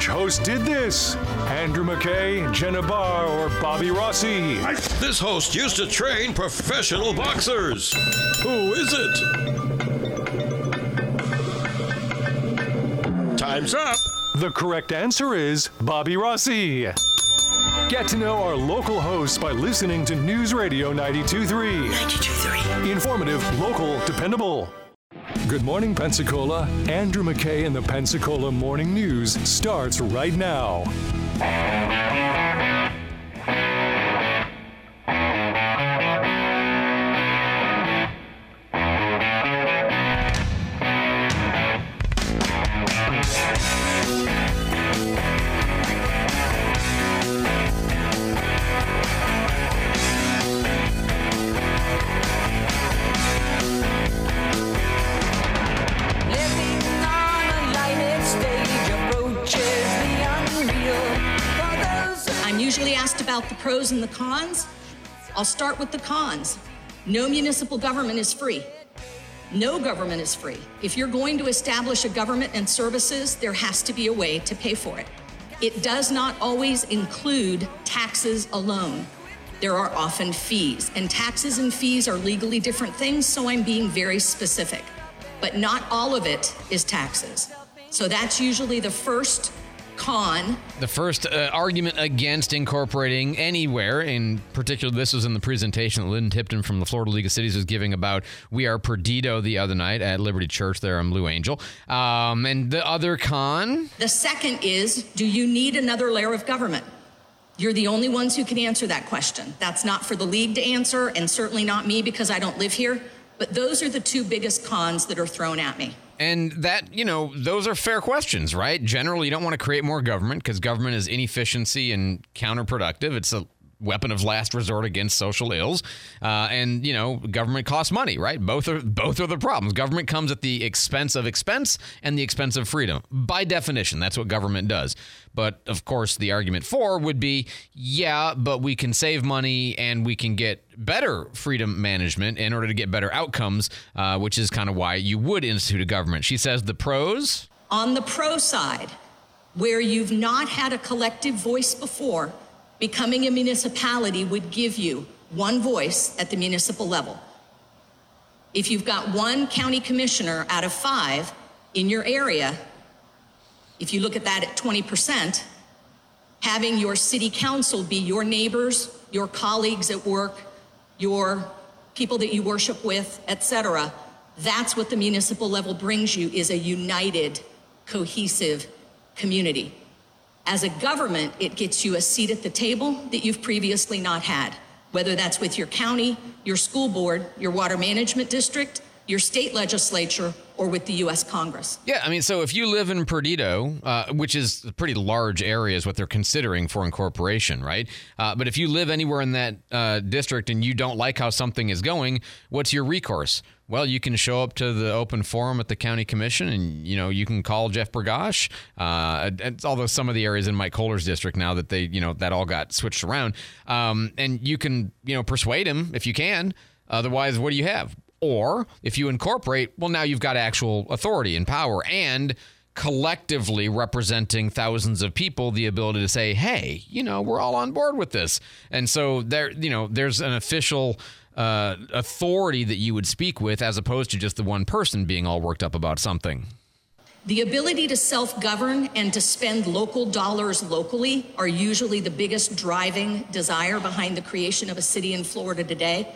Which host did this? Andrew McKay, Jenna Barr, or Bobby Rossi? This host used to train professional boxers. Who is it? Time's up. The correct answer is Bobby Rossi. Get to know our local hosts by listening to News Radio 923. 92.3. Informative, local, dependable. Good morning, Pensacola. Andrew McKay in the Pensacola Morning News starts right now. And the cons. I'll start with the cons. No municipal government is free. No government is free. If you're going to establish a government and services, there has to be a way to pay for it. It does not always include taxes alone. There are often fees, and taxes and fees are legally different things, so I'm being very specific. But not all of it is taxes. So that's usually the first con The first uh, argument against incorporating anywhere, in particular, this was in the presentation that Lynn Tipton from the Florida League of Cities was giving about We Are Perdido the other night at Liberty Church there on Blue Angel. Um, and the other con, The second is do you need another layer of government? You're the only ones who can answer that question. That's not for the league to answer, and certainly not me because I don't live here. But those are the two biggest cons that are thrown at me. And that, you know, those are fair questions, right? Generally, you don't want to create more government because government is inefficiency and counterproductive. It's a weapon of last resort against social ills. Uh, and, you know, government costs money, right? Both are both are the problems. Government comes at the expense of expense and the expense of freedom. By definition, that's what government does. But of course, the argument for would be, yeah, but we can save money and we can get better freedom management in order to get better outcomes, uh, which is kind of why you would institute a government. She says the pros. On the pro side, where you've not had a collective voice before, becoming a municipality would give you one voice at the municipal level. If you've got one county commissioner out of five in your area, if you look at that at 20%, having your city council be your neighbors, your colleagues at work, your people that you worship with, etc. That's what the municipal level brings you is a united, cohesive community. As a government, it gets you a seat at the table that you've previously not had, whether that's with your county, your school board, your water management district, your state legislature, or with the US Congress. Yeah, I mean, so if you live in Perdido, uh, which is a pretty large area, is what they're considering for incorporation, right? Uh, but if you live anywhere in that uh, district and you don't like how something is going, what's your recourse? Well, you can show up to the open forum at the county commission, and you know you can call Jeff Bergosh. Uh, although some of the areas in Mike Kohler's district now that they, you know, that all got switched around, um, and you can, you know, persuade him if you can. Otherwise, what do you have? Or if you incorporate, well, now you've got actual authority and power and collectively representing thousands of people the ability to say, hey, you know, we're all on board with this. And so there, you know, there's an official uh, authority that you would speak with as opposed to just the one person being all worked up about something. The ability to self govern and to spend local dollars locally are usually the biggest driving desire behind the creation of a city in Florida today.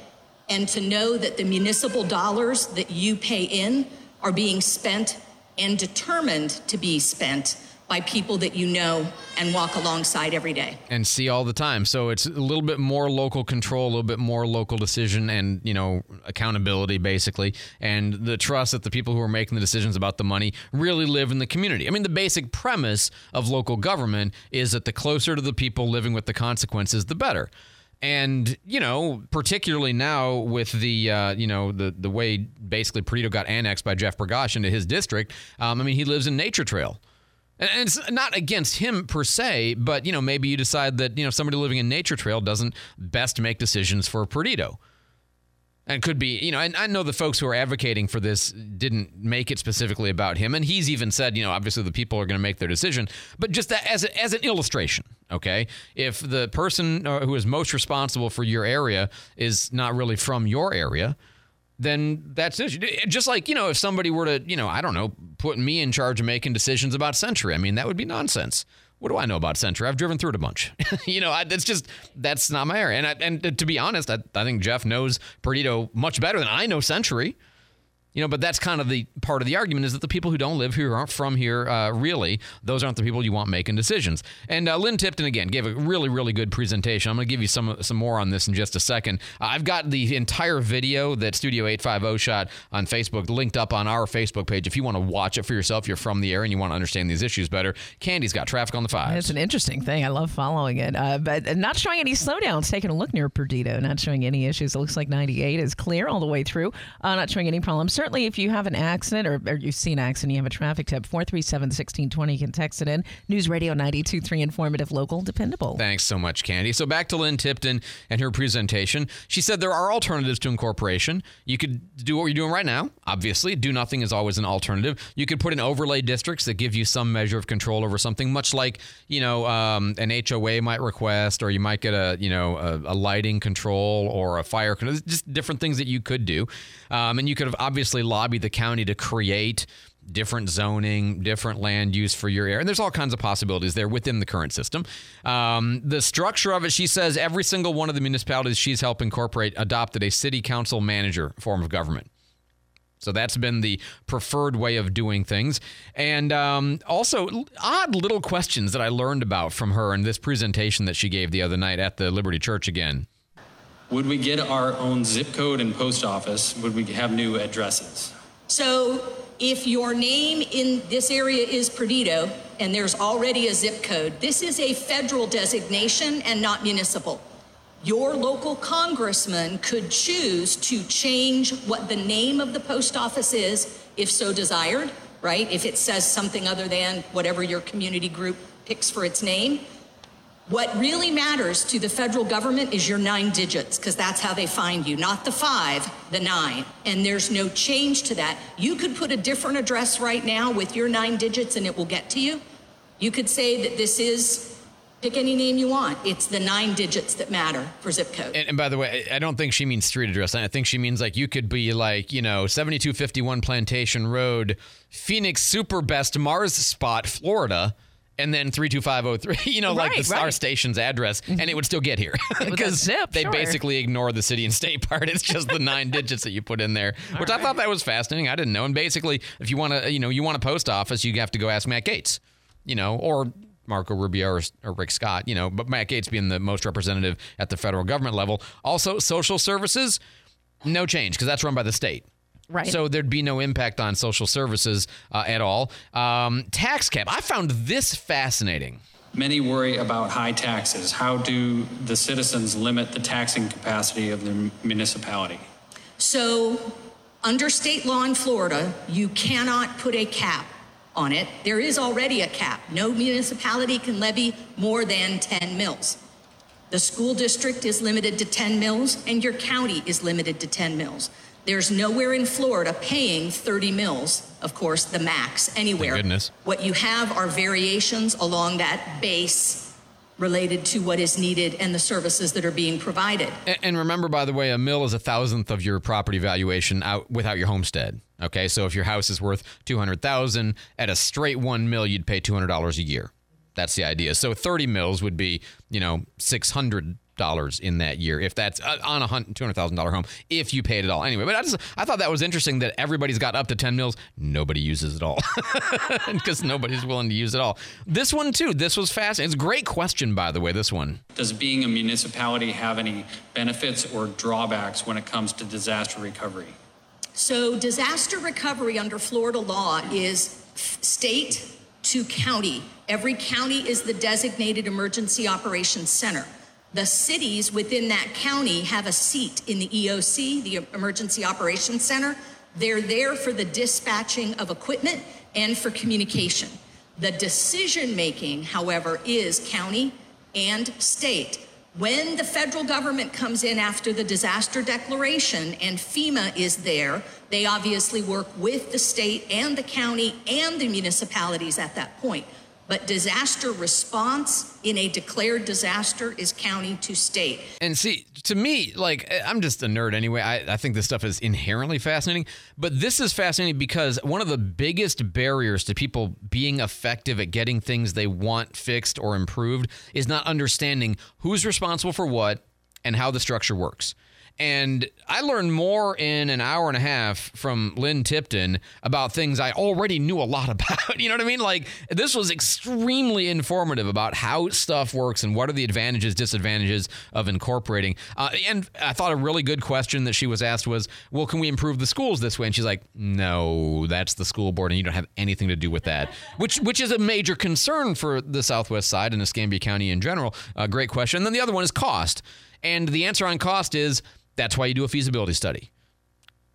And to know that the municipal dollars that you pay in are being spent and determined to be spent by people that you know and walk alongside every day. and see all the time. So it's a little bit more local control, a little bit more local decision and, you know, accountability basically, and the trust that the people who are making the decisions about the money really live in the community. I mean, the basic premise of local government is that the closer to the people living with the consequences, the better. And you know, particularly now with the uh, you know the the way basically Perdido got annexed by Jeff Bergosh into his district. Um, I mean, he lives in Nature Trail, and and it's not against him per se, but you know, maybe you decide that you know somebody living in Nature Trail doesn't best make decisions for Perdido. And could be, you know, and I know the folks who are advocating for this didn't make it specifically about him, and he's even said, you know, obviously the people are going to make their decision, but just that as a, as an illustration, okay, if the person uh, who is most responsible for your area is not really from your area, then that's it. Just like you know, if somebody were to, you know, I don't know, put me in charge of making decisions about Century, I mean, that would be nonsense what do I know about Century? I've driven through it a bunch. you know, I, that's just that's not my area. And I, and to be honest, I, I think Jeff knows Perdido much better than I know Century. You know, but that's kind of the part of the argument is that the people who don't live here, aren't from here, uh, really, those aren't the people you want making decisions. And uh, Lynn Tipton again gave a really, really good presentation. I'm going to give you some some more on this in just a second. Uh, I've got the entire video that Studio 850 shot on Facebook linked up on our Facebook page. If you want to watch it for yourself, you're from the area and you want to understand these issues better. Candy's got traffic on the five. It's an interesting thing. I love following it, uh, but not showing any slowdowns. Taking a look near Perdido, not showing any issues. It looks like 98 is clear all the way through. Uh, not showing any problems certainly if you have an accident or, or you've seen an accident, you have a traffic tip, 437 1620, you can text it in. News Radio 923, informative, local, dependable. Thanks so much, Candy. So back to Lynn Tipton and her presentation. She said there are alternatives to incorporation. You could do what you're doing right now, obviously. Do nothing is always an alternative. You could put in overlay districts that give you some measure of control over something, much like, you know, um, an HOA might request, or you might get a, you know, a, a lighting control or a fire control, just different things that you could do. Um, and you could have obviously lobbied the county to create different zoning, different land use for your area. And there's all kinds of possibilities there within the current system. Um, the structure of it, she says, every single one of the municipalities she's helped incorporate adopted a city council manager form of government. So that's been the preferred way of doing things. And um, also, odd little questions that I learned about from her in this presentation that she gave the other night at the Liberty Church again. Would we get our own zip code and post office? Would we have new addresses? So if your name in this area is Perdido and there's already a zip code, this is a federal designation and not municipal. Your local congressman could choose to change what the name of the post office is, if so desired, right? If it says something other than whatever your community group picks for its name. What really matters to the federal government is your nine digits, because that's how they find you, not the five, the nine. And there's no change to that. You could put a different address right now with your nine digits and it will get to you. You could say that this is, pick any name you want. It's the nine digits that matter for zip code. And, and by the way, I don't think she means street address. I think she means like you could be like, you know, 7251 Plantation Road, Phoenix Super Best Mars Spot, Florida. And then 32503, you know, like Right, the, our right. station's address, and it would still get here. Because they sure. basically ignore the city and state part. It's just the nine digits that you put in there, which I thought that was fascinating. I didn't know. And basically, if you want to, you know, you want a post office, you have to go ask Matt Gaetz, you know, or Marco Rubio or, or Rick Scott, you know, but Matt Gaetz being the most representative at the federal government level. Also, social services, no change because that's run by the state. Right. So there'd be no impact on social services uh, at all. Um, tax cap. I found this fascinating. Many worry about high taxes. How do the citizens limit the taxing capacity of their municipality? So, under state law in Florida, you cannot put a cap on it. There is already a cap. No municipality can levy more than 10 mills. The school district is limited to 10 mills, and your county is limited to 10 mills. There's nowhere in Florida paying 30 mills, of course, the max anywhere. goodness. What you have are variations along that base related to what is needed and the services that are being provided. And, and remember, by the way, a mill is a thousandth of your property valuation out without your homestead. Okay, so if your house is worth two hundred thousand at a straight one mill, you'd pay two hundred dollars a year. That's the idea. So thirty mills would be, you know, six hundred dollars in that year if that's uh, on a two hundred thousand dollar home if you paid it all anyway. But I just I thought that was interesting that everybody's got up to ten mills. Nobody uses it all because nobody's willing to use it all. This one too. This was fascinating. It's a great question, by the way. This one. Does being a municipality have any benefits or drawbacks when it comes to disaster recovery? So, disaster recovery under Florida law is state to county. Every county is the designated emergency operations center. The cities within that county have a seat in the EOC, the Emergency Operations Center. They're there for the dispatching of equipment and for communication. The decision making, however, is county and state. When the federal government comes in after the disaster declaration and FEMA is there, they obviously work with the state and the county and the municipalities at that point. But disaster response in a declared disaster is county to state. And see, to me, like I'm just a nerd anyway. I, I think this stuff is inherently fascinating. But this is fascinating because one of the biggest barriers to people being effective at getting things they want fixed or improved is not understanding who's responsible for what and how the structure works. And I learned more in an hour and a half from Lynn Tipton about things I already knew a lot about. You know what I mean? Like, this was extremely informative about how stuff works and what are the advantages, disadvantages of incorporating. Uh, and I thought a really good question that she was asked was, well, can we improve the schools this way? And she's like, no, that's the school board, and you don't have anything to do with that, which, which is a major concern for the Southwest side and Escambia County in general. Uh, great question. And then the other one is cost. And the answer on cost is, that's why you do a feasibility study.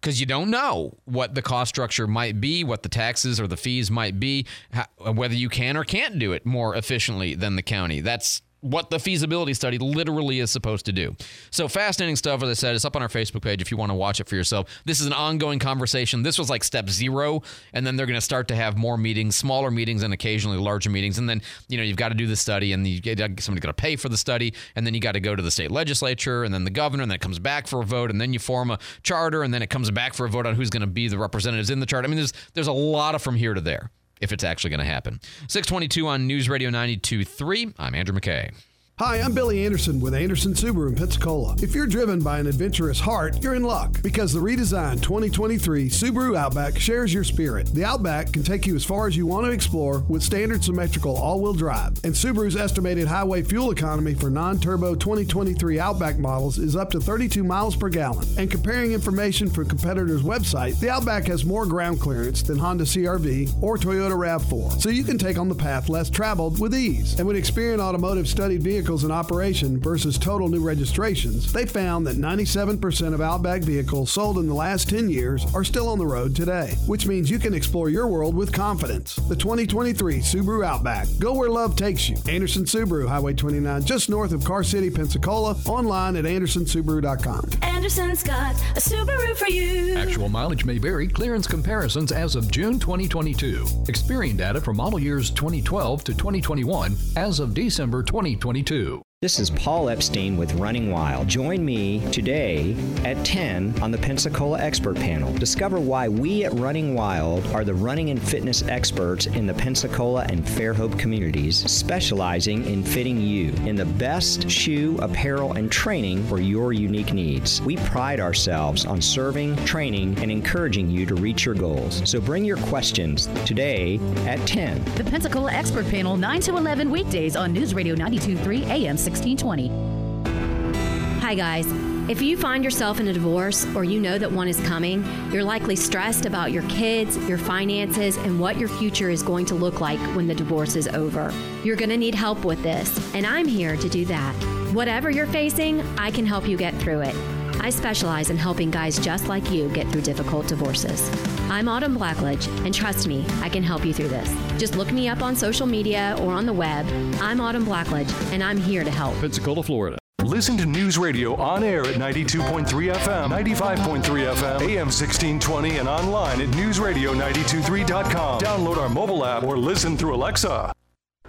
Because you don't know what the cost structure might be, what the taxes or the fees might be, how, whether you can or can't do it more efficiently than the county. That's what the feasibility study literally is supposed to do. So fascinating stuff, as I said, it's up on our Facebook page if you want to watch it for yourself. This is an ongoing conversation. This was like step zero, and then they're going to start to have more meetings, smaller meetings, and occasionally larger meetings. And then you know you've got to do the study, and you somebody's got to pay for the study, and then you got to go to the state legislature, and then the governor, and then it comes back for a vote, and then you form a charter, and then it comes back for a vote on who's going to be the representatives in the charter. I mean, there's there's a lot of from here to there if it's actually going to happen. 622 on News Radio 92.3. I'm Andrew McKay. Hi, I'm Billy Anderson with Anderson Subaru in Pensacola. If you're driven by an adventurous heart, you're in luck because the redesigned 2023 Subaru Outback shares your spirit. The Outback can take you as far as you want to explore with standard symmetrical all-wheel drive. And Subaru's estimated highway fuel economy for non-turbo 2023 Outback models is up to 32 miles per gallon. And comparing information from competitors' website, the Outback has more ground clearance than Honda CRV or Toyota RAV4, so you can take on the path less traveled with ease. And when Experian Automotive studied vehicles in operation versus total new registrations, they found that 97% of Outback vehicles sold in the last 10 years are still on the road today, which means you can explore your world with confidence. The 2023 Subaru Outback. Go where love takes you. Anderson Subaru, Highway 29, just north of Car City, Pensacola, online at andersonsubaru.com. Anderson's got a Subaru for you. Actual mileage may vary. Clearance comparisons as of June 2022. Experian data for model years 2012 to 2021 as of December 2022 two. This is Paul Epstein with Running Wild. Join me today at 10 on the Pensacola Expert Panel. Discover why we at Running Wild are the running and fitness experts in the Pensacola and Fairhope communities, specializing in fitting you in the best shoe, apparel, and training for your unique needs. We pride ourselves on serving, training, and encouraging you to reach your goals. So bring your questions today at 10. The Pensacola Expert Panel, 9 to 11 weekdays on News Radio 923 AM 1620. Hi, guys. If you find yourself in a divorce or you know that one is coming, you're likely stressed about your kids, your finances, and what your future is going to look like when the divorce is over. You're going to need help with this, and I'm here to do that. Whatever you're facing, I can help you get through it. I specialize in helping guys just like you get through difficult divorces. I'm Autumn Blackledge, and trust me, I can help you through this. Just look me up on social media or on the web. I'm Autumn Blackledge, and I'm here to help. Pensacola, Florida. Listen to News Radio on air at 92.3 FM, 95.3 FM, AM 1620, and online at newsradio923.com. Download our mobile app or listen through Alexa.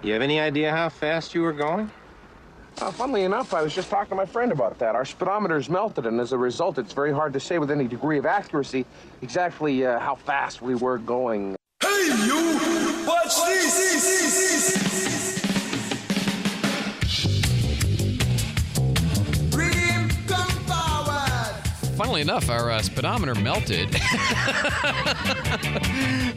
You have any idea how fast you were going? Uh, funnily enough, I was just talking to my friend about that. Our speedometer's melted, and as a result, it's very hard to say with any degree of accuracy exactly uh, how fast we were going. Hey, you! Watch this! Funnily enough, our uh, speedometer melted.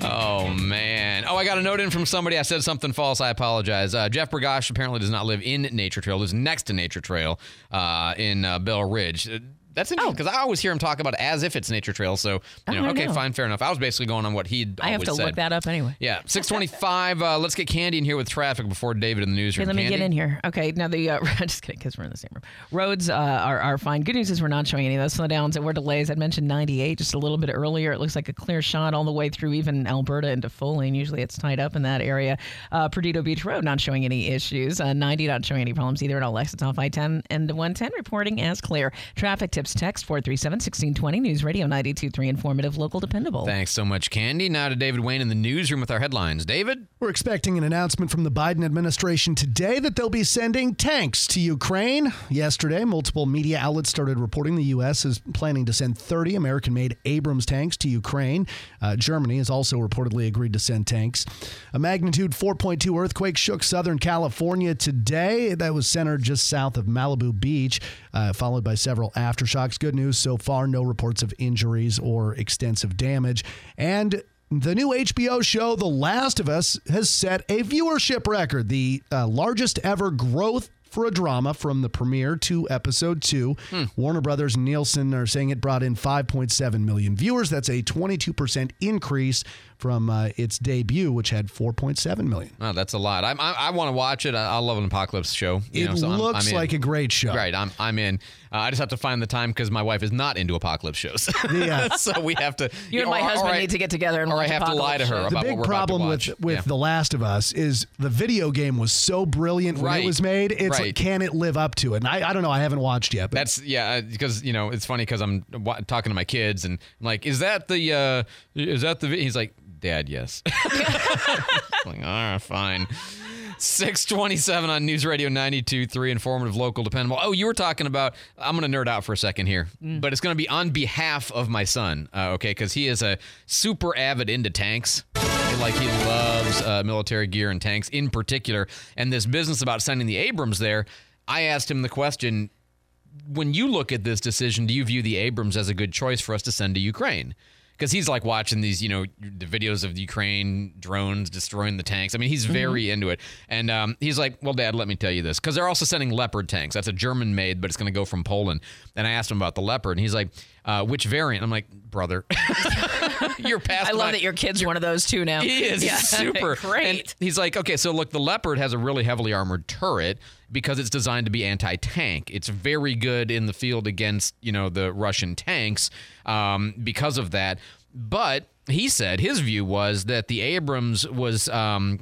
oh, man. Oh, I got a note in from somebody. I said something false. I apologize. Uh, Jeff Bergosh apparently does not live in Nature Trail, lives next to Nature Trail uh, in uh, Bell Ridge. That's interesting because I always hear him talk about it as if it's nature trail. So you Oh, know, I okay, know. fine, fair enough. I was basically going on what he'd I have to said. look that up anyway. Yeah, six twenty-five. uh, let's get Candy in here with traffic before David in the Okay, newsroom. let me Candy? get in here. Okay, now the uh, just kidding because we're in the same room. Roads uh, are, are fine. Good news is we're not showing any of those slowdowns. and we're delays. I mentioned 98 just a little bit earlier. It looks like a clear shot all the way through even Elberta into Foley. Usually it's tied up in that area. Uh, Perdido Beach Road not showing any issues. Uh, 90 not showing any problems either at all. Exits off I-10 and 110 reporting as clear. Traffic tips text 437-1620. News Radio 92.3 informative, local, dependable. Thanks so much, Candy. Now to David Wayne in the newsroom with our headlines. David? We're expecting an announcement from the Biden administration today that they'll be sending tanks to Ukraine. Yesterday, multiple media outlets started reporting the U.S. is planning to send 30 American made Abrams tanks to Ukraine. Uh, Germany has also reportedly agreed to send tanks. A magnitude 4.2 earthquake shook Southern California today. That was centered just south of Malibu Beach, uh, followed by several aftershocks. Good news so far no reports of injuries or extensive damage. And the new HBO show, The Last of Us, has set a viewership record, the uh, largest ever growth for a drama from the premiere to episode two. Warner Brothers and Nielsen are saying it brought in 5.7 million viewers. That's a 22% increase from uh, its debut, which had 4.7 million. Oh, that's a lot. I, I, I want to watch it. I, I love an apocalypse show. You It know, so I'm- looks I'm like a great show. Right, I'm I'm in. Uh, I just have to find the time because my wife is not into apocalypse shows. Yeah. so we have to. You and my or- or husband I- need to get together and or I have to lie to her apocalypse about the big what we're about to problem watch. with with Yeah. The Last of Us is the video game was so brilliant when Right. it was made. It's Right. like, can it live up to it? And I, I don't know. I haven't watched yet. But That's yeah, because you know it's funny because I'm wa- talking to my kids and I'm like, is that the uh, is that the? He's like, Dad, yes. like, all right, fine. 627 on News Radio 92.3, informative, local, dependable. Oh, you were talking about, I'm going to nerd out for a second here, but it's going to be on behalf of my son, uh, okay, because he is a super avid into tanks. Like he loves uh, military gear and tanks in particular. And this business about sending the Abrams there, I asked him the question when you look at this decision, do you view the Abrams as a good choice for us to send to Ukraine? Because he's like watching these, you know, the videos of the Ukraine drones destroying the tanks. I mean, he's very into it. And um, he's like, well, Dad, let me tell you this. Because they're also sending Leopard tanks. That's a German made, but it's going to go from Poland. And I asked him about the Leopard, and he's like, uh, which variant? I'm like, brother, you're past I love my- that your kid's one of those too now. he is Yeah. He's super. Great. And he's like, okay, so look, the Leopard has a really heavily armored turret because it's designed to be anti-tank. It's very good in the field against you know the Russian tanks um, because of that. But he said his view was that the Abrams was. Um,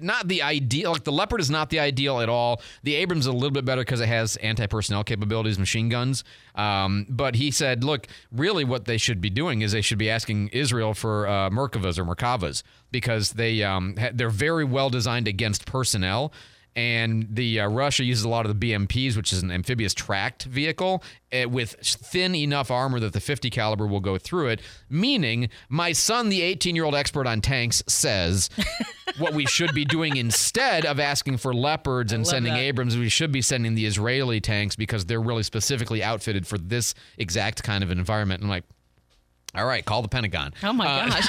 not the ideal. Like the Leopard is not the ideal at all. The Abrams is a little bit better because it has anti-personnel capabilities, machine guns. Um, but he said, look, really, what they should be doing is they should be asking Israel for uh, Merkavas or Merkavas because they um, they're very well designed against personnel. And the uh, Russia uses a lot of the BMPs, which is an amphibious tracked vehicle, uh, with thin enough armor that the 50 caliber will go through it. Meaning, my son, the 18 year old expert on tanks, says what we should be doing instead of asking for leopards and sending that. Abrams, we should be sending the Israeli tanks because they're really specifically outfitted for this exact kind of environment. And like, all right, call the Pentagon. Oh my Uh, gosh.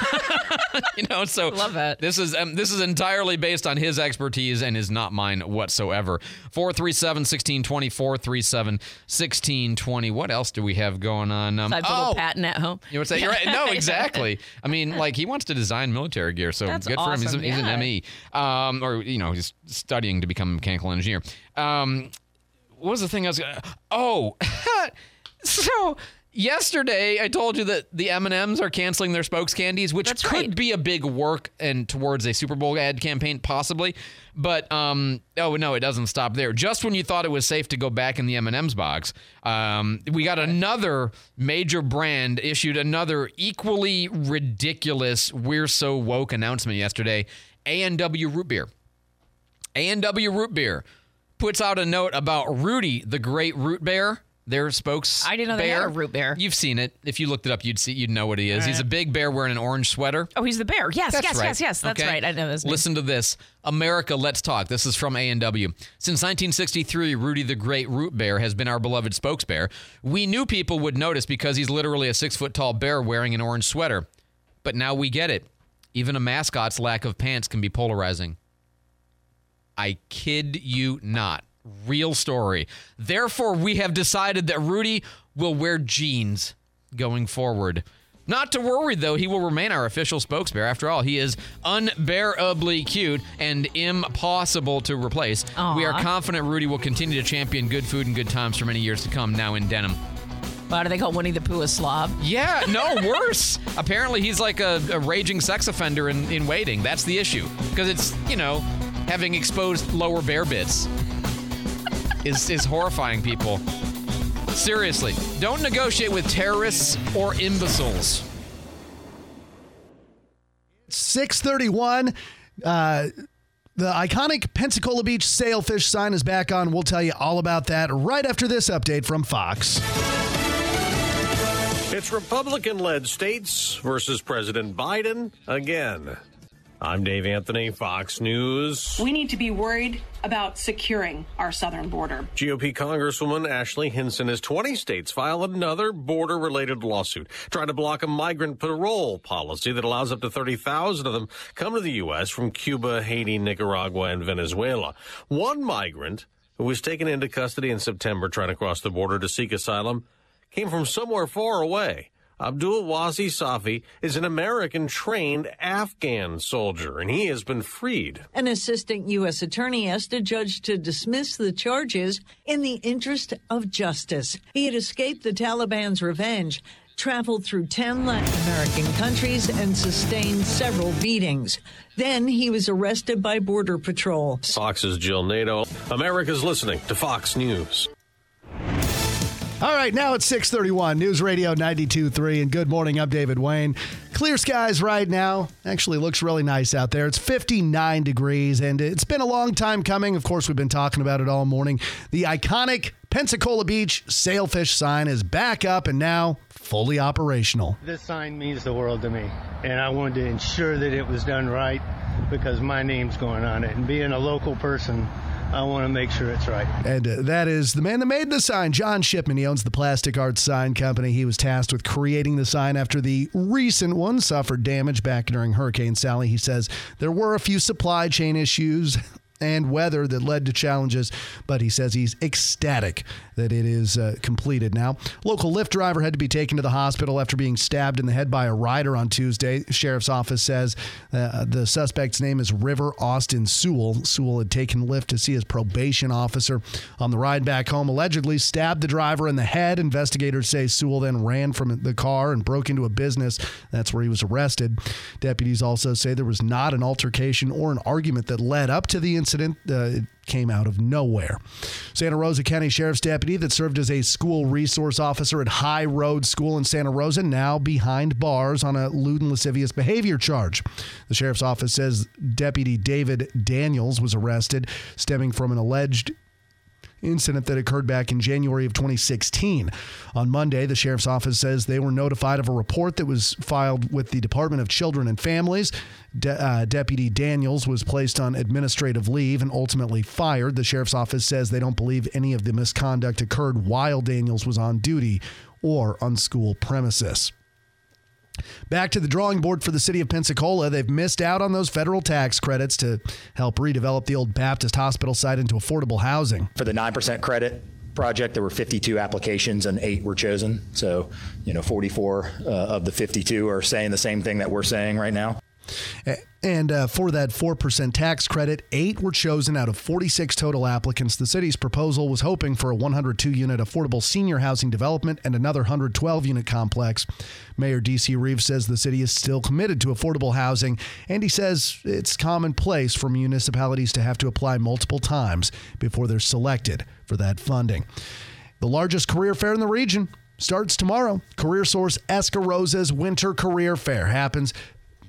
you know, so Love that. This is um, this is entirely based on his expertise and is not mine whatsoever. 437-1620, 437-1620. What else do we have going on? Um, Side oh, little patent at home. you would say you're right. No, exactly. I mean, like he wants to design military gear, so That's good for him. He's, awesome, he's yeah. an ME, um, or you know, he's studying to become a mechanical engineer. Um, what was the thing I was gonna? Oh, so yesterday I told you that the M and M's are canceling their spokes candies, which That's could right. be a big work and towards a Super Bowl ad campaign, possibly. But um, oh no, it doesn't stop there. Just when you thought it was safe to go back in the M and M's box, um, we got another major brand issued another equally ridiculous "We're so woke" announcement yesterday. A and W root beer. A and W root beer puts out a note about Rudy, the great root bear. Their spokes. I didn't know they had a root bear. You've seen it. If you looked it up, you'd see. You'd know what he is. He's a big bear wearing an orange sweater. Oh, he's the bear. Yes, That's yes, right. yes, yes. That's Okay. right. I know his name. Listen to this. America, let's talk. This is from A&W. Since 1963, Rudy the Great Root Bear has been our beloved spokesbear. We knew people would notice because he's literally a six foot tall bear wearing an orange sweater. But now we get it. Even a mascot's lack of pants can be polarizing. I kid you not. Real story. Therefore, we have decided that Rudy will wear jeans going forward. Not to worry, though, he will remain our official spokesbear. After all, he is unbearably cute and impossible to replace. We are confident Rudy will continue to champion good food and good times for many years to come now in denim. Why do they call Winnie the Pooh a slob? Yeah, no, worse. Apparently, he's like a, a raging sex offender in, in waiting. That's the issue. Because it's, you know, having exposed lower bear bits is, is horrifying people. Seriously, don't negotiate with terrorists or imbeciles. 631. Uh, the iconic Pensacola Beach sailfish sign is back on. We'll tell you all about that right after this update from Fox. It's Republican led states versus President Biden again. I'm Dave Anthony, Fox News. We need to be worried about securing our southern border. GOP Congresswoman Ashley Hinson has 20 states file another border related lawsuit trying to block a migrant parole policy that allows up to 30,000 of them come to the U.S. from Cuba, Haiti, Nicaragua, and Venezuela. One migrant who was taken into custody in September trying to cross the border to seek asylum came from somewhere far away. Abdul Wazi Safi is an American trained Afghan soldier, and he has been freed. An assistant U.S. attorney asked a judge to dismiss the charges in the interest of justice. He had escaped the Taliban's revenge, traveled through 10 Latin American countries, and sustained several beatings. Then he was arrested by Border Patrol. Fox's Jill Nato. America's listening to Fox News. All right, now it's 631, News Radio 92.3, and good morning. I'm David Wayne. Clear skies right now. Actually looks really nice out there. It's 59 degrees, and it's been a long time coming. Of course, we've been talking about it all morning. The iconic Pensacola Beach sailfish sign is back up and now fully operational. This sign means the world to me, and I wanted to ensure that it was done right because my name's going on it. And being a local person, I want to make sure it's right. And uh, that is the man that made the sign, John Shipman. He owns the Plastic Arts Sign Company. He was tasked with creating the sign after the recent one suffered damage back during Hurricane Sally. He says there were a few supply chain issues and weather that led to challenges, but he says he's ecstatic that it is uh, completed now. Local Lyft driver had to be taken to the hospital after being stabbed in the head by a rider on Tuesday. Sheriff's office says uh, the suspect's name is River Austin Sewell. Sewell had taken Lyft to see his probation officer on the ride back home, allegedly stabbed the driver in the head. Investigators say Sewell then ran from the car and broke into a business. That's where he was arrested. Deputies also say there was not an altercation or an argument that led up to the incident. Uh, it came out of nowhere. Santa Rosa County Sheriff's deputy that served as a school resource officer at High Road School in Santa Rosa now behind bars on a lewd and lascivious behavior charge. The sheriff's office says Deputy David Daniels was arrested stemming from an alleged incident that occurred back in January of 2016. On Monday, the sheriff's office says they were notified of a report that was filed with the Department of Children and Families. De- uh, Deputy Daniels was placed on administrative leave and ultimately fired. The sheriff's office says they don't believe any of the misconduct occurred while Daniels was on duty or on school premises. Back to the drawing board for the city of Pensacola. They've missed out on those federal tax credits to help redevelop the old Baptist hospital site into affordable housing. For the 9% credit project, there were 52 applications and eight were chosen. So, you know, 44 uh, of the 52 are saying the same thing that we're saying right now. And uh, for that 4% tax credit, eight were chosen out of 46 total applicants. The city's proposal was hoping for a 102 unit affordable senior housing development and another 112 unit complex. Mayor D.C. Reeves says the city is still committed to affordable housing, and he says it's commonplace for municipalities to have to apply multiple times before they're selected for that funding. The largest career fair in the region starts tomorrow. Career Source Escarosa's Winter Career Fair happens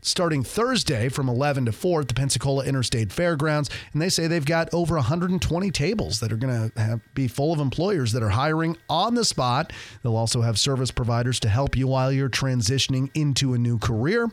starting Thursday from 11 to 4 at the Pensacola Interstate Fairgrounds. And they say they've got over 120 tables that are going to be full of employers that are hiring on the spot. They'll also have service providers to help you while you're transitioning into a new career.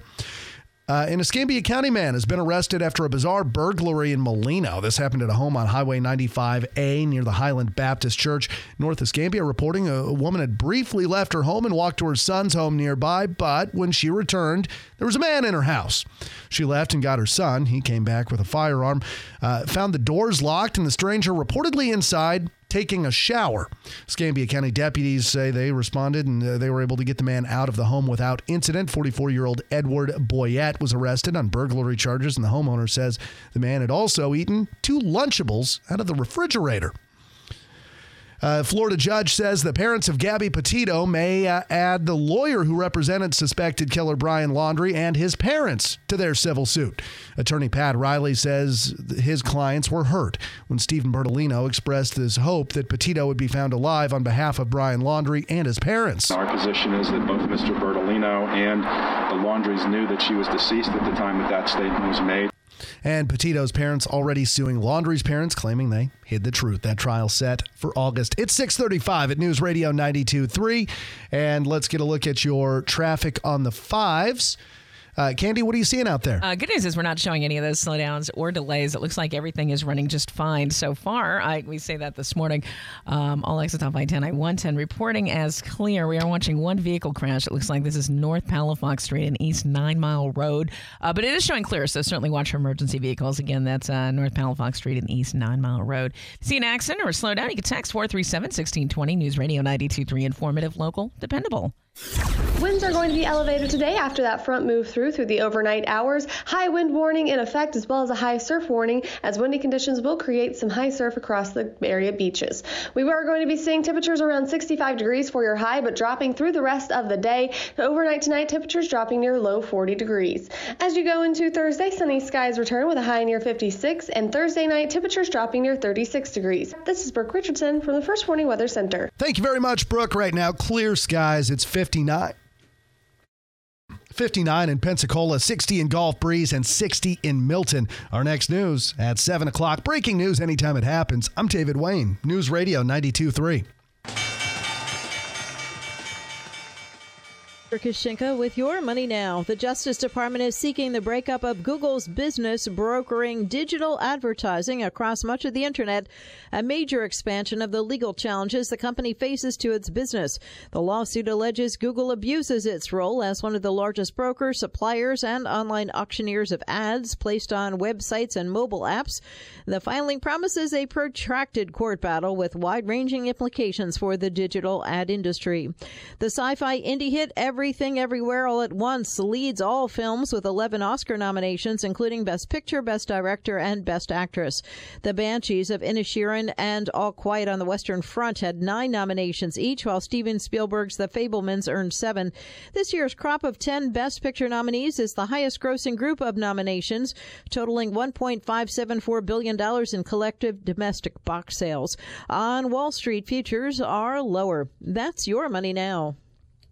Uh, an Escambia County man has been arrested after a bizarre burglary in Molino. This happened at a home on Highway 95A near the Highland Baptist Church. North Escambia reporting a, a woman had briefly left her home and walked to her son's home nearby, but when she returned, there was a man in her house. She left and got her son. He came back with a firearm, uh, found the doors locked, and the stranger reportedly inside taking a shower. Escambia County deputies say they responded and uh, they were able to get the man out of the home without incident. 44 year old Edward Boyette was arrested on burglary charges, and the homeowner says the man had also eaten two Lunchables out of the refrigerator. Uh, Florida judge says the parents of Gabby Petito may uh, add the lawyer who represented suspected killer Brian Laundrie and his parents to their civil suit. Attorney Pat Reilly says his clients were hurt when Stephen Bertolino expressed his hope that Petito would be found alive on behalf of Brian Laundrie and his parents. Our position is that both Mr. Bertolino and the Laundries knew that she was deceased at the time that that statement was made. And Petito's parents already suing Laundrie's parents, claiming they hid the truth. That trial set for August. It's 635 at News Radio 92.3. And let's get a look at your traffic on the fives. Uh, Candy, what are you seeing out there? Uh, good news is we're not showing any of those slowdowns or delays. It looks like everything is running just fine so far. I, we say that this morning. Um, all exits off I-10, I-110 reporting as clear. We are watching one vehicle crash. It looks like this is North Palafox Street and East Nine Mile Road, uh, but it is showing clear. So certainly watch for emergency vehicles. Again, that's uh, North Palafox Street and East Nine Mile Road. See an accident or a slowdown? You can text 437-1620. News Radio 92.3 informative, local, dependable. Winds are going to be elevated today after that front move through through the overnight hours. High wind warning in effect as well as a high surf warning as windy conditions will create some high surf across the area beaches. We are going to be seeing temperatures around 65 degrees for your high but dropping through the rest of the day. Overnight tonight temperatures dropping near low 40 degrees. As you go into Thursday, sunny skies return with a high near 56 and Thursday night temperatures dropping near 36 degrees. This is Brooke Richardson from the First Warning Weather Center. Thank you very much, Brooke. Right now, clear skies. It's 59. 59 in Pensacola, 60 in Gulf Breeze, and 60 in Milton. Our next news at 7 o'clock. Breaking news anytime it happens. I'm David Wayne, News Radio 92.3. Kushinka with your money now. The Justice Department is seeking the breakup of Google's business brokering digital advertising across much of the internet, a major expansion of the legal challenges the company faces to its business. The lawsuit alleges Google abuses its role as one of the largest brokers, suppliers, and online auctioneers of ads placed on websites and mobile apps. The filing promises a protracted court battle with wide-ranging implications for the digital ad industry. The sci-fi indie hit Everything Everywhere All at Once leads all films with 11 Oscar nominations, including Best Picture, Best Director, and Best Actress. The Banshees of Inisherin and All Quiet on the Western Front had nine nominations each, while Steven Spielberg's The Fabelmans earned seven. This year's crop of 10 Best Picture nominees is the highest grossing group of nominations, totaling $1.574 billion in collective domestic box sales. On Wall Street, futures are lower. That's your money now.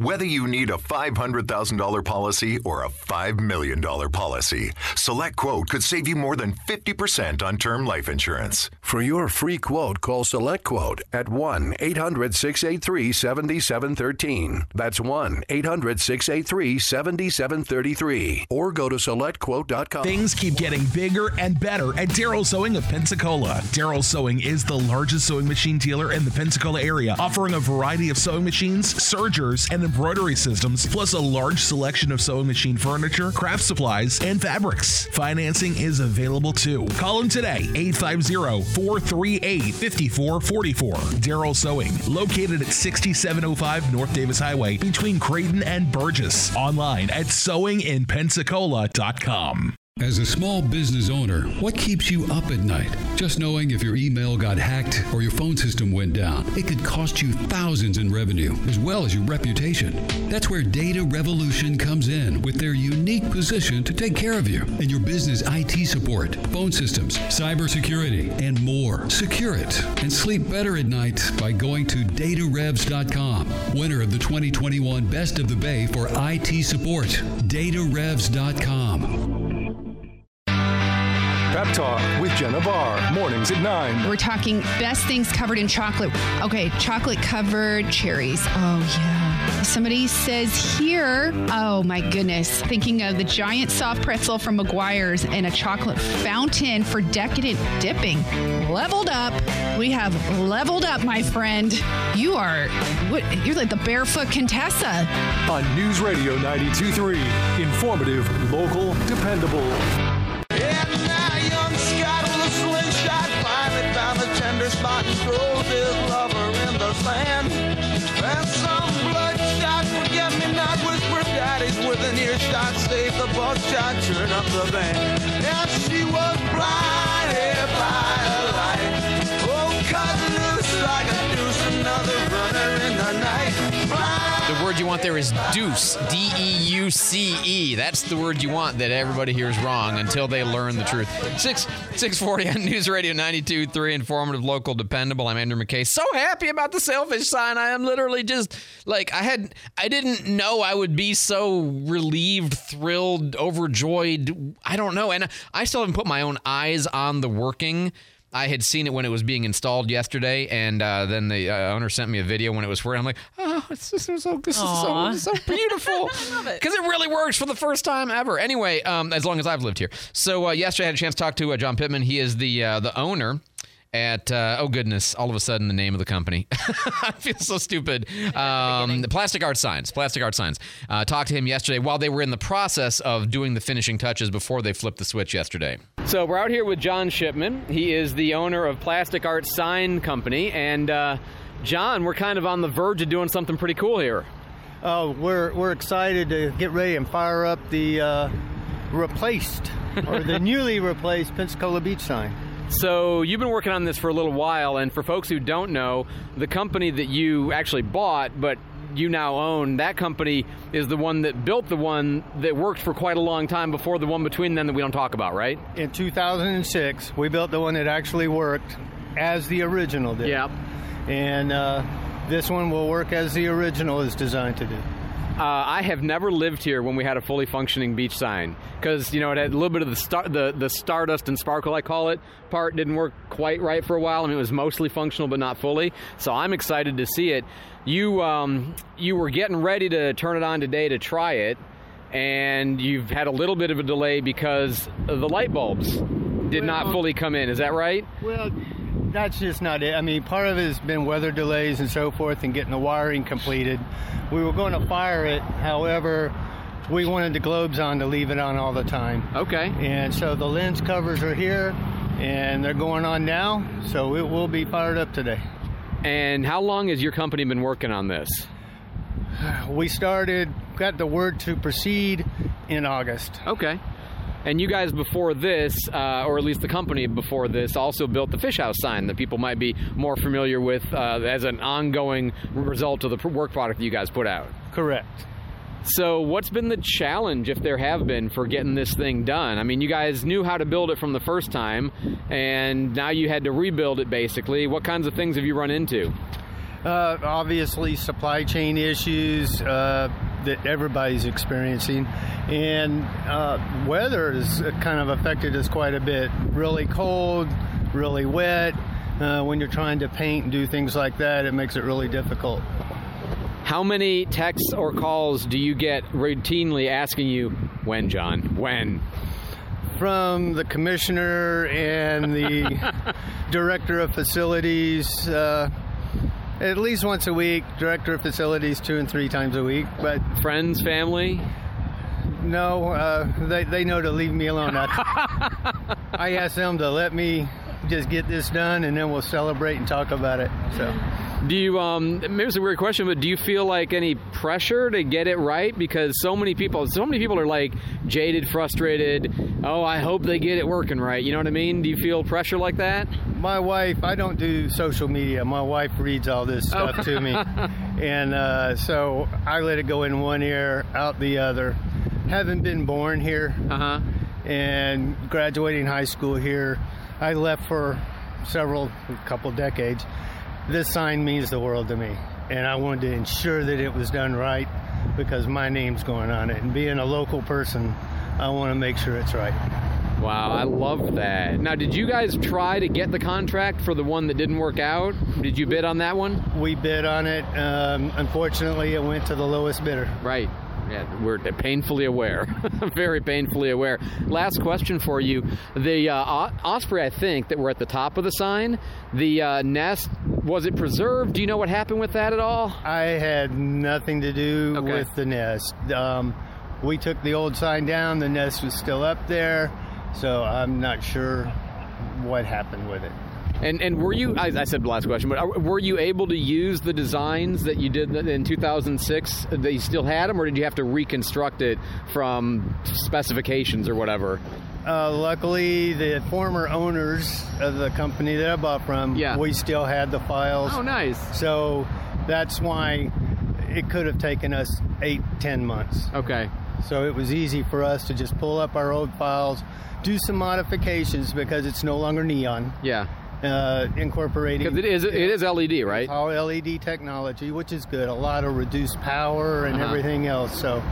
Whether you need a $500,000 policy or a $5 million policy, Select Quote could save you more than 50% on term life insurance. For your free quote, call Select Quote at 1 800 683 7713. That's 1 800 683 7733. Or go to selectquote.com. Things keep getting bigger and better at Daryl Sewing of Pensacola. Daryl Sewing is the largest sewing machine dealer in the Pensacola area, offering a variety of sewing machines, sergers, and embroidery systems, plus a large selection of sewing machine furniture, craft supplies, and fabrics. Financing is available too. Call them today, 850-438-5444. Daryl Sewing, located at 6705 North Davis Highway between Creighton and Burgess. Online at sewinginpensacola.com. As a small business owner, what keeps you up at night? Just knowing if your email got hacked or your phone system went down, it could cost you thousands in revenue as well as your reputation. That's where Data Revolution comes in with their unique position to take care of you and your business IT support, phone systems, cybersecurity, and more. Secure it and sleep better at night by going to datarevs.com. Winner of the 2021 Best of the Bay for IT support. datarevs.com. Pep Talk with Jenna Barr. Mornings at 9. We're talking best things covered in chocolate. Okay, chocolate covered cherries. Oh, yeah. Somebody says here, oh my goodness, thinking of the giant soft pretzel from McGuire's and a chocolate fountain for decadent dipping. Leveled up. We have leveled up, my friend. You are, what, you're like the barefoot Contessa. On News Radio 92.3. Informative, local, dependable. Turn up the band. And she was blinded by word you want there is deuce. D E U C E. That's the word you want that everybody hears wrong until they learn the truth. 6 640 on News Radio 92.3, informative, local, dependable. I'm Andrew McKay. So happy about the sailfish sign. I am literally just like I had I didn't know I would be so relieved, thrilled, overjoyed. I don't know. And I still haven't put my own eyes on the working. I had seen it when it was being installed yesterday, and uh, then the uh, owner sent me a video when it was working. I'm like, oh, it's, this is so this is so, so beautiful because it really works for the first time ever. Anyway, um, as long as I've lived here. So uh, yesterday I had a chance to talk to uh, John Pittman. He is the uh, the owner. At uh, oh goodness, all of a sudden the name of the company. I feel so stupid. Um, the Plastic Art Signs. Plastic Art Signs. Uh, talked to him yesterday while they were in the process of doing the finishing touches before they flipped the switch yesterday. So we're out here with John Shipman. He is the owner of Plastic Art Sign Company, and uh, John, we're kind of on the verge of doing something pretty cool here. Oh, we're we're excited to get ready and fire up the uh, replaced or the newly replaced Pensacola Beach sign. So you've been working on this for a little while, and for folks who don't know, the company that you actually bought, but you now own, that company is the one that built the one that worked for quite a long time before the one between them that we don't talk about, right? In 2006, we built the one that actually worked as the original did. Yep. And uh, this one will work as the original is designed to do. Uh, I have never lived here when we had a fully functioning beach sign because you know it had a little bit of the star, the the stardust and sparkle I call it part didn't work quite right for a while. I mean it was mostly functional but not fully. So I'm excited to see it. You um, you were getting ready to turn it on today to try it, and you've had a little bit of a delay because the light bulbs did not fully come in. Is that right? Well, that's just not it. I mean, part of it has been weather delays and so forth and getting the wiring completed. We were going to fire it, however, we wanted the globes on to leave it on all the time. Okay. And so the lens covers are here and they're going on now, so it will be fired up today. And how long has your company been working on this? We started, got the word to proceed in August. Okay. And you guys before this, uh, or at least the company before this, also built the Fish House sign that people might be more familiar with uh, as an ongoing result of the work product that you guys put out. Correct. So, what's been the challenge, if there have been, for getting this thing done? I mean, you guys knew how to build it from the first time, and now you had to rebuild it basically. What kinds of things have you run into? Uh, obviously, supply chain issues uh, that everybody's experiencing, and uh, weather has kind of affected us quite a bit. Really cold, really wet. Uh, when you're trying to paint and do things like that, it makes it really difficult. How many texts or calls do you get routinely asking you, when, John? When? From the commissioner and the director of facilities, uh, at least once a week. Director of facilities two and three times a week. But friends, family. No, uh, they they know to leave me alone. I, I asked them to let me just get this done, and then we'll celebrate and talk about it. So. Do you, um, maybe it's a weird question, but do you feel like any pressure to get it right? Because so many people, so many people are like jaded, frustrated. Oh, I hope they get it working right. You know what I mean? Do you feel pressure like that? My wife, I don't do social media. My wife reads all this stuff Oh. to me. and uh, so I let it go in one ear, out the other. Haven't been born here. Uh-huh. And graduating high school here. I left for several, a couple decades. This sign means the world to me. And I wanted to ensure that it was done right because my name's going on it. And being a local person, I want to make sure it's right. Wow, I love that. Now, did you guys try to get the contract for the one that didn't work out? Did you bid on that one? We bid on it. Um, unfortunately, it went to the lowest bidder. Right. Yeah, we're painfully aware, very painfully aware. Last question for you: the uh, osprey, I think, that were at the top of the sign, the uh, nest was it preserved? Do you know what happened with that at all? I had nothing to do Okay. with the nest. Um, we took the old sign down. The nest was still up there, so I'm not sure what happened with it. And and were you? I, I said the last question, but are- were you able to use the designs that you did in 2006? That you still had them, or did you have to reconstruct it from specifications or whatever? Uh, luckily, the former owners of the company that I bought from, Yeah. we still had the files. Oh, nice. So that's why it could have taken us eight, ten months. Okay. So it was easy for us to just pull up our old files, do some modifications because it's no longer neon. Yeah. Uh, incorporating Because it is it is LED, right? It's all LED technology, which is good. A lot of reduced power and Uh-huh. everything else. So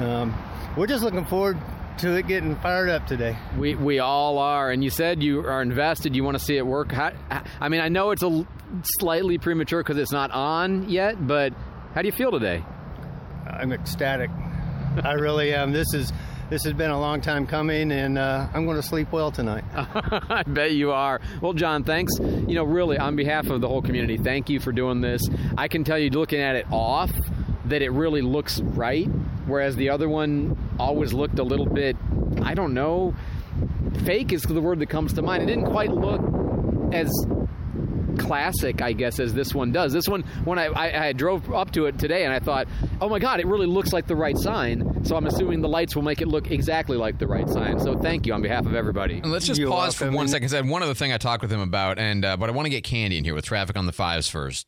um, we're just looking forward to it getting fired up today. We we all are, and you said you are invested. You want to see it work. How, I mean, I know it's a slightly premature because it's not on yet, but how do you feel today? I'm ecstatic. I really am. This is this has been a long time coming, and uh, I'm going to sleep well tonight. I bet you are. Well, John, thanks. You know, really, on behalf of the whole community, thank you for doing this. I can tell you, looking at it off, that it really looks right, whereas the other one always looked a little bit, I don't know, fake is the word that comes to mind. It didn't quite look as classic, I guess, as this one does. This one, when I, I, I drove up to it today and I thought, oh my God, it really looks like the right sign. So I'm assuming the lights will make it look exactly like the right sign. So thank you on behalf of everybody. And let's just pause for one second. 'cause I had one other thing I talked with him about, and uh, but I want to get Candy in here with traffic on the fives first.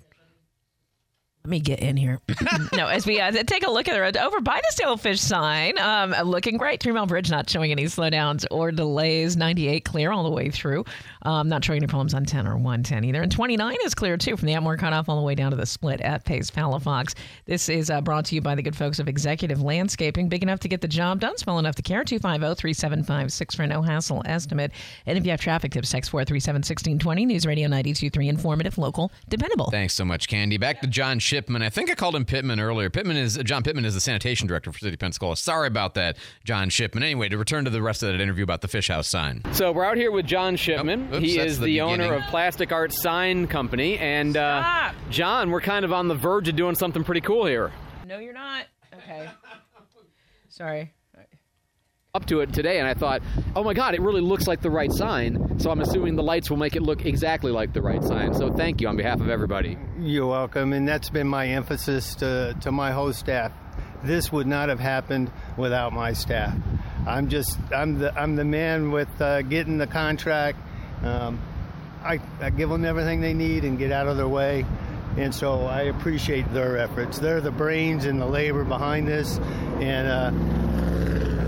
Let me get in here. no, as we uh, take a look at the road over by the Sailfish sign, um, looking great. Three Mile Bridge not showing any slowdowns or delays. 98 clear all the way through. Um, not showing any problems on 10 or 110 either. And 29 is clear too from the Atmore cutoff all the way down to the split at Pace Palafox. This is uh, brought to you by the good folks of Executive Landscaping. Big enough to get the job done, small enough to care. 250 3756 for a no hassle estimate. And if you have traffic tips, text 437 1620. News Radio 923 informative, local, dependable. Thanks so much, Candy. Back to John Shipman. I think I called him Pittman earlier. Pittman is John Pittman is the sanitation director for City of Pensacola. Sorry about that, John Shipman. Anyway, to return to the rest of that interview about the fish house sign. So we're out here with John Shipman. oops, he is the the, owner of Plastic Art Sign Company. And uh, John, we're kind of on the verge of doing something pretty cool here. No, you're not. Okay. Sorry. Up to it today, and I thought, oh my God, it really looks like the right sign. So I'm assuming the lights will make it look exactly like the right sign. So thank you on behalf of everybody. You're welcome, and that's been my emphasis to, to my whole staff. This would not have happened without my staff. I'm just I'm the I'm the man with uh, getting the contract. Um, I, I give them everything they need and get out of their way, and so I appreciate their efforts. They're the brains and the labor behind this, and uh,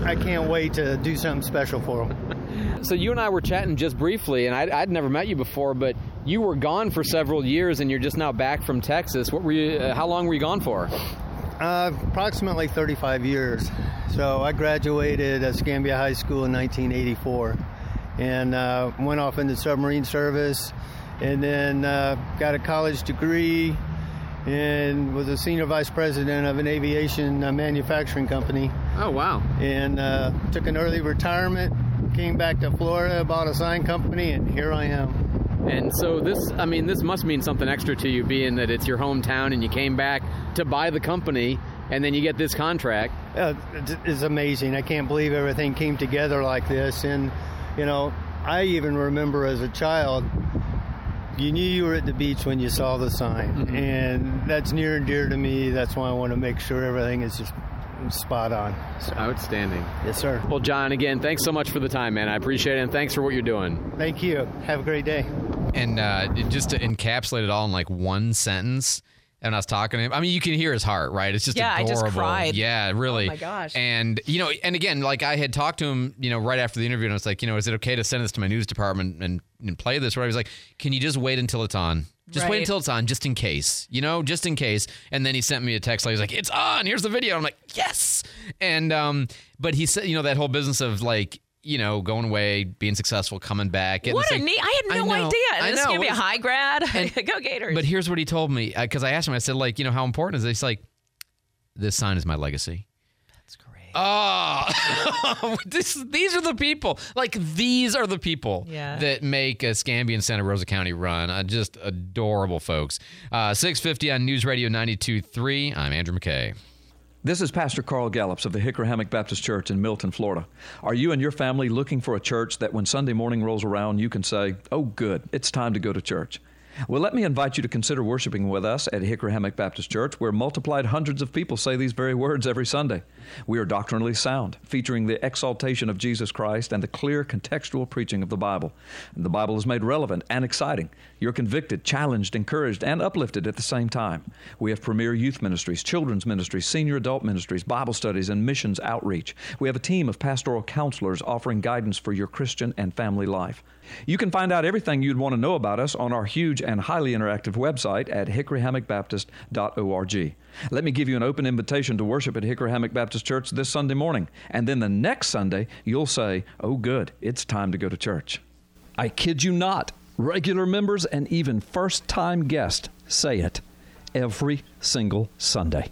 I can't wait to do something special for them. So you and I were chatting just briefly, and I'd, I'd never met you before, but you were gone for several years, and you're just now back from Texas. What were you? Uh, how long were you gone for? Uh, approximately 35 years. So I graduated at Escambia High School in 1984 and uh, went off into submarine service and then uh, got a college degree and was a senior vice president of an aviation uh, manufacturing company. Oh, wow. And uh, took an early retirement, came back to Florida, bought a sign company, and here I am. And so this, I mean, this must mean something extra to you, being that it's your hometown and you came back to buy the company, and then you get this contract. Uh, it's- it's amazing. I can't believe everything came together like this. And, you know, I even remember as a child, you knew you were at the beach when you saw the sign. And that's near and dear to me. That's why I want to make sure everything is just spot on. So, Outstanding. Yes, sir. Well, John, again, thanks so much for the time, man. I appreciate it, and thanks for what you're doing. Thank you. Have a great day. And uh, just to encapsulate it all in like one sentence, and I was talking to him. I mean, you can hear his heart, right? It's just Yeah, I just cried. Yeah, really. Oh, my gosh. And you know, and again, like I had talked to him, you know, right after the interview, and I was like, you know, is it okay to send this to my news department and, and play this? Where I was like, can you just wait until it's on? Just wait until it's on, just in case, you know, just in case. And then he sent me a text. Like, he's like, "It's on. Here's the video." I'm like, "Yes!" And um, but he said, you know, that whole business of like, you know, going away, being successful, coming back. What a neat! I had no I know, idea. I This is know. gonna be a high grad. Go Gators! But here's what he told me because I asked him. I said, like, you know, how important is this? He's like, this sign is my legacy. That's great. Oh, this, these are the people. Like these are the people Yeah. that make Escambia and Santa Rosa County run. Uh, just adorable folks. Uh, Six fifty on News Radio 92.3. I'm Andrew McKay. This is Pastor Carl Gallups of the Hickory Hammock Baptist Church in Milton, Florida. Are you and your family looking for a church that when Sunday morning rolls around, you can say, Oh, good, it's time to go to church? Well, let me invite you to consider worshiping with us at Hickory Hammock Baptist Church, where multiplied hundreds of people say these very words every Sunday. We are doctrinally sound, featuring the exaltation of Jesus Christ and the clear contextual preaching of the Bible. And the Bible is made relevant and exciting. You're convicted, challenged, encouraged, and uplifted at the same time. We have premier youth ministries, children's ministries, senior adult ministries, Bible studies, and missions outreach. We have a team of pastoral counselors offering guidance for your Christian and family life. You can find out everything you'd want to know about us on our huge and highly interactive website at hickoryhammockbaptist.org. Let me give you an open invitation to worship at Hickory Hammock Baptist Church this Sunday morning, and then the next Sunday you'll say, "Oh good, it's time to go to church." I kid you not. Regular members and even first-time guests say it every single Sunday.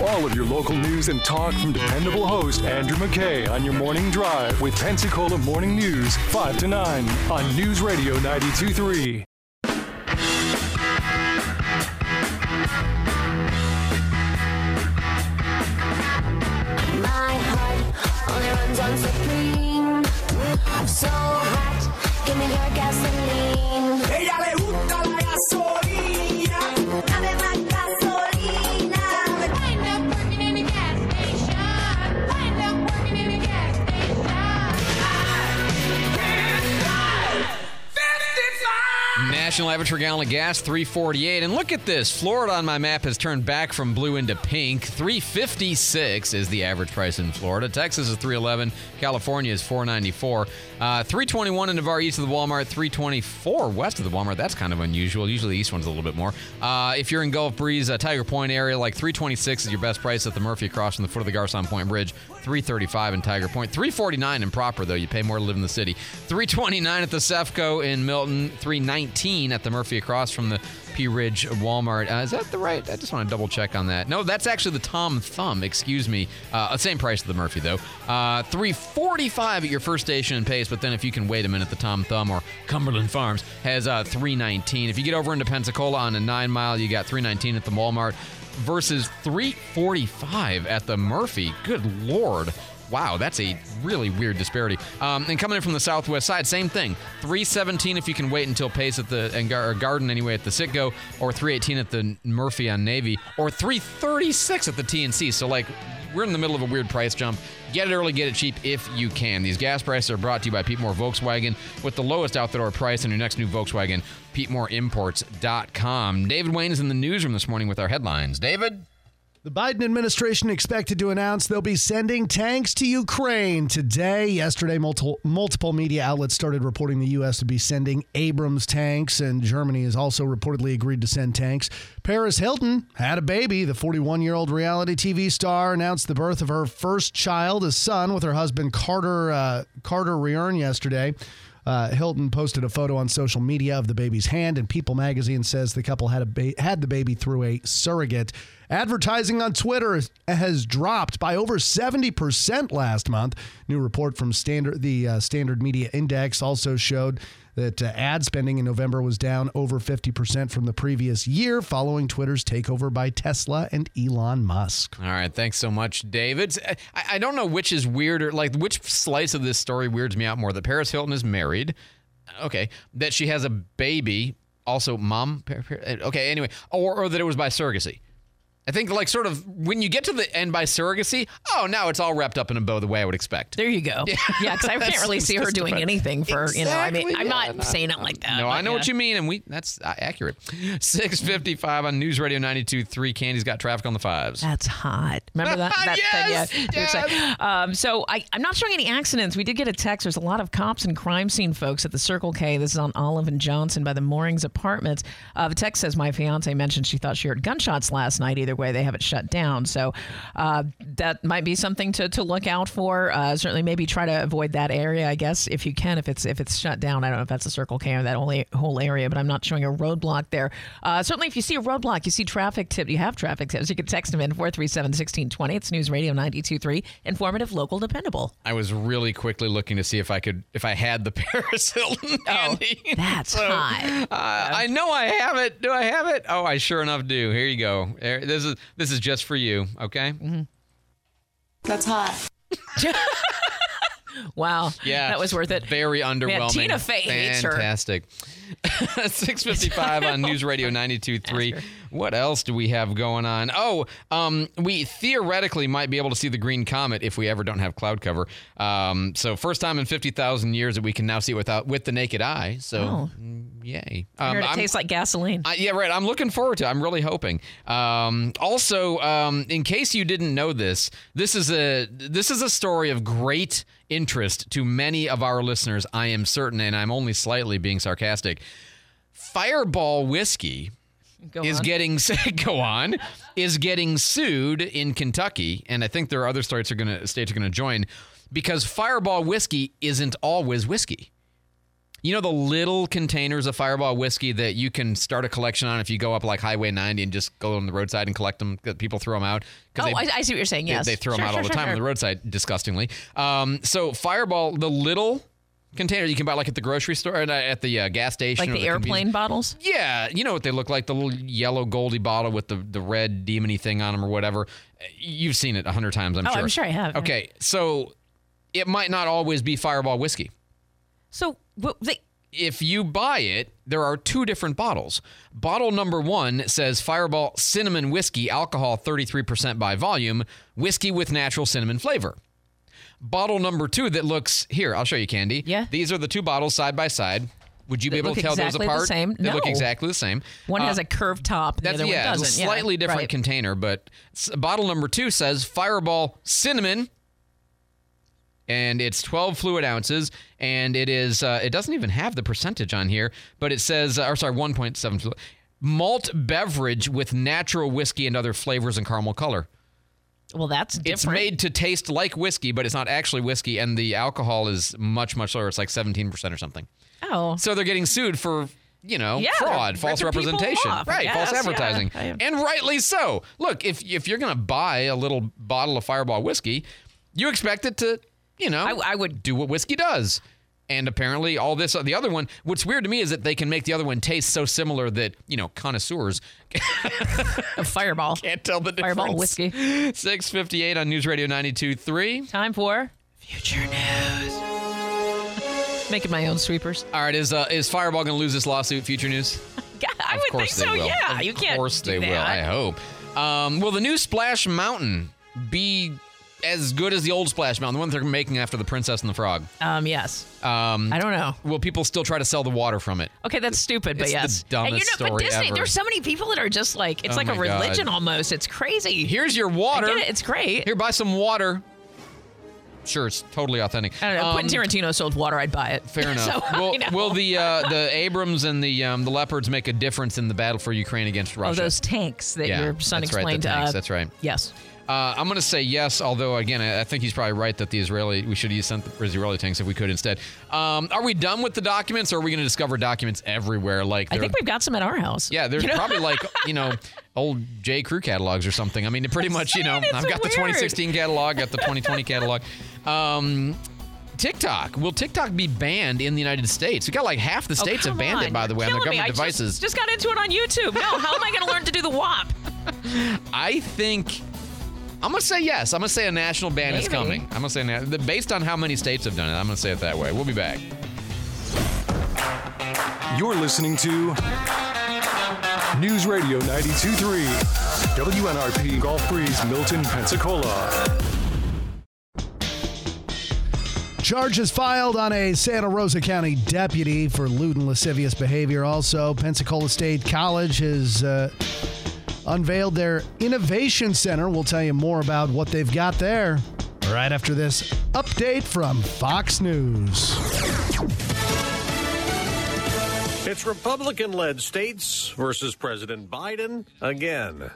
All of your local news and talk from dependable host Andrew McKay on your morning drive with Pensacola Morning News, 5 to 9 on News Radio 92.3. My heart only runs on Supreme. So hot, give me your gasoline. National average per gallon of gas, 348. And look at this. Florida on my map has turned back from blue into pink. 356 is the average price in Florida. Texas is 311. California is 494. Uh, 321 in Navarre east of the Walmart. 324 west of the Walmart. That's kind of unusual. Usually the east one's a little bit more. Uh, if you're in Gulf Breeze, uh, Tiger Point area, like 326 is your best price at the Murphy across from the foot of the Garcon Point Bridge. 335 in Tiger Point. 349 in Proper, though. You pay more to live in the city. 329 at the Cefco in Milton. 319 at the Murphy across from the Pea Ridge Walmart. Uh, is that the right? I just want to double check on that. No, that's actually the Tom Thumb. Excuse me. Uh, same price as the Murphy though. Uh, 345 at your first station in Pace, but then if you can wait a minute, the Tom Thumb or Cumberland Farms has uh, 319. If you get over into Pensacola on a nine mile, you got 319 at the Walmart versus 345 at the Murphy. Good lord. Wow, that's a really weird disparity. Um, and coming in from the southwest side, same thing. 317 if you can wait until Pace at the and Gar- Garden anyway at the Citgo, or 318 at the Murphy on Navy, or 336 at the TNC. So like we're in the middle of a weird price jump. Get it early, get it cheap if you can. These gas prices are brought to you by Pete Moore Volkswagen with the lowest out the door price on your next new Volkswagen. PeteMooreImports.com. David Wayne is in the newsroom this morning with our headlines. David. The Biden administration expected to announce they'll be sending tanks to Ukraine today. Yesterday, multiple, multiple media outlets started reporting the U.S. to be sending Abrams tanks, and Germany has also reportedly agreed to send tanks. Paris Hilton had a baby. The 41 year old reality TV star announced the birth of her first child, a son, with her husband Carter uh, Carter Reum yesterday. Uh, Hilton posted a photo on social media of the baby's hand, and People magazine says the couple had ba- had the baby through a surrogate. Advertising on Twitter has dropped by over 70% last month. New report from Standard the uh, Standard Media Index also showed that uh, ad spending in November was down over 50% from the previous year following Twitter's takeover by Tesla and Elon Musk. All right, thanks so much, David. I, I don't know which is weirder, like which slice of this story weirds me out more. That Paris Hilton is married, okay, that she has a baby, also mom, okay, anyway, or, or that it was by surrogacy. I think like sort of when you get to the end by surrogacy, oh, now it's all wrapped up in a bow the way I would expect. There you go. Yeah, because I can't really see her doing anything for you know. I mean, I'm Exactly, not saying it like that. No, I know what you mean, and we that's uh, accurate. Six fifty five on News Radio 92.3. Candy's got traffic on the fives. That's hot. Remember that? that Yes, thing? Yeah. Saying- Um, so I, I'm not showing any accidents. We did get a text. There's a lot of cops and crime scene folks at the Circle K. This is on Olive and Johnson by the Moorings Apartments. Uh, the text says my fiance mentioned she thought she heard gunshots last night. Either way, they have it shut down. So uh, that might be something to, to look out for. Uh, certainly, maybe try to avoid that area. I guess if you can, if it's if it's shut down. I don't know if that's a Circle K or that whole whole area, but I'm not showing a roadblock there. Uh, certainly, if you see a roadblock, you see traffic tip, you have traffic tips. You can text them in 437 1620. It's News Radio 923, informative, local, dependable. I was really quickly looking to see if I could if I had the Paris Hilton handy. Oh, That's So, hot. Uh, I know I have it. Do I have it? Oh, I sure enough do. Here you go. There- This is this is just for you. Okay. Mm-hmm. That's hot. Wow. Yeah, That was worth it. Very underwhelming. Tina Fey hates her. Fantastic. 655 on News Radio 92.3. What else do we have going on? Oh, um, we theoretically might be able to see the green comet if we ever don't have cloud cover. Um, so first time in 50,000 years that we can now see it without with the naked eye. So Oh. mm, yay. I heard it I'm- tastes like gasoline. uh, yeah, right. I'm looking forward to. it. I'm really hoping. Um, also, um, in case you didn't know this, this is a this is a story of great interest to many of our listeners. I am certain, and I'm only slightly being sarcastic. Fireball whiskey Go is on. getting go on is getting sued in Kentucky, and I think there are other states are going to states are going to join because Fireball whiskey isn't always whiskey. You know the little containers of Fireball whiskey that you can start a collection on if you go up like Highway 90 and just go on the roadside and collect them. People throw them out. Oh, I- I see what you're saying, yes. they, throw Sure, them out sure, all the sure, time on the roadside, disgustingly. Um, so Fireball, the little container you can buy like at the grocery store and uh, at the uh, gas station, Like or the airplane convenience- bottles? Yeah, you know what they look like the little yellow goldy bottle with the the red demony thing on them or whatever. You've seen it a hundred times, I'm Oh, sure. I'm sure I have, yeah. Okay, so it might not always be Fireball whiskey. So well, they, if you buy it, there are two different bottles. Bottle number one says Fireball Cinnamon Whiskey, alcohol 33% by volume, whiskey with natural cinnamon flavor. Bottle number two that looks here, I'll show you, Candy. Yeah. These are the two bottles side by side. Would you be able to tell exactly those the same. They look exactly the same. one Uh, has a curved top, the other yeah, one doesn't. a slightly yeah, different right. container, but bottle number two says Fireball Cinnamon, and it's 12 fluid ounces, and it is uh, it doesn't even have the percentage on here, but it says, uh, or sorry, 1.7 fluid. malt beverage with natural whiskey and other flavors and caramel color. Well, that's different. It's made to taste like whiskey, but it's not actually whiskey, and the alcohol is much much lower. It's like 17% or something. Oh. So they're getting sued for, you know, Yeah, fraud, false representation. off, right, false advertising. yeah. And rightly so. Look, if if you're going to buy a little bottle of Fireball whiskey, you expect it to, you know, I, would do what whiskey does. And apparently, all this, the other one, what's weird to me is that they can make the other one taste so similar that, you know, connoisseurs a fireball. Can't tell the difference. Fireball whiskey. 658 on News Radio 92.3. Time for Future News. Making my own sweepers. All right, is uh, is Fireball going to lose this lawsuit? Future news. Yeah, I of would course think so. will. Yeah, of you can't. Of course do they will. I hope. Um, will the new Splash Mountain be as good as the old Splash Mountain, the one they're making after the Princess and the Frog? Um, yes. Um, I don't know. Will people still try to sell the water from it? Okay, that's stupid, but It's the yes. dumbest and you know, but Disney, ever. there's so many people that are just like it's Oh like a my God. religion almost. It's crazy. Here's your water. I get it. It's great. Here, buy some water. Sure, it's totally authentic. I don't know. Um, Quentin Tarantino sold water. I'd buy it. Fair enough. So, will, will the uh, the Abrams and the um, the Leopards make a difference in the battle for Ukraine against Russia? Oh, those tanks that Yeah, your son that's right, the tanks, uh, that's right. Yes. Uh, I'm going to say yes, although again, I I think he's probably right that the Israeli we should use sent the Israeli tanks if we could instead. Um, are we done with the documents, or are we going to discover documents everywhere? Like I think we've got some at our house. yeah, there's You know? probably like you know old J Crew catalogs or something. I mean, pretty much you know I've got the 2016 catalog, got the 2020 catalog. Um, TikTok will TikTok be banned in the United States? We got like half the Oh, states have come banned it, on. by the way, You're on their government I just- devices. Just, got into it on YouTube. No, how am I going to learn to do the WAP? I think I'm gonna say yes. I'm gonna say a national ban is coming. I'm gonna say na- the- based on how many states have done it. I'm gonna say it that way. We'll be back. You're listening to News Radio 92.3. WNRP Gulf Breeze, Milton, Pensacola. Charges filed on a Santa Rosa County deputy for lewd and lascivious behavior. Also, Pensacola State College has uh, unveiled their Innovation Center. We'll tell you more about what they've got there right after this update from Fox News. It's Republican led states versus President Biden again.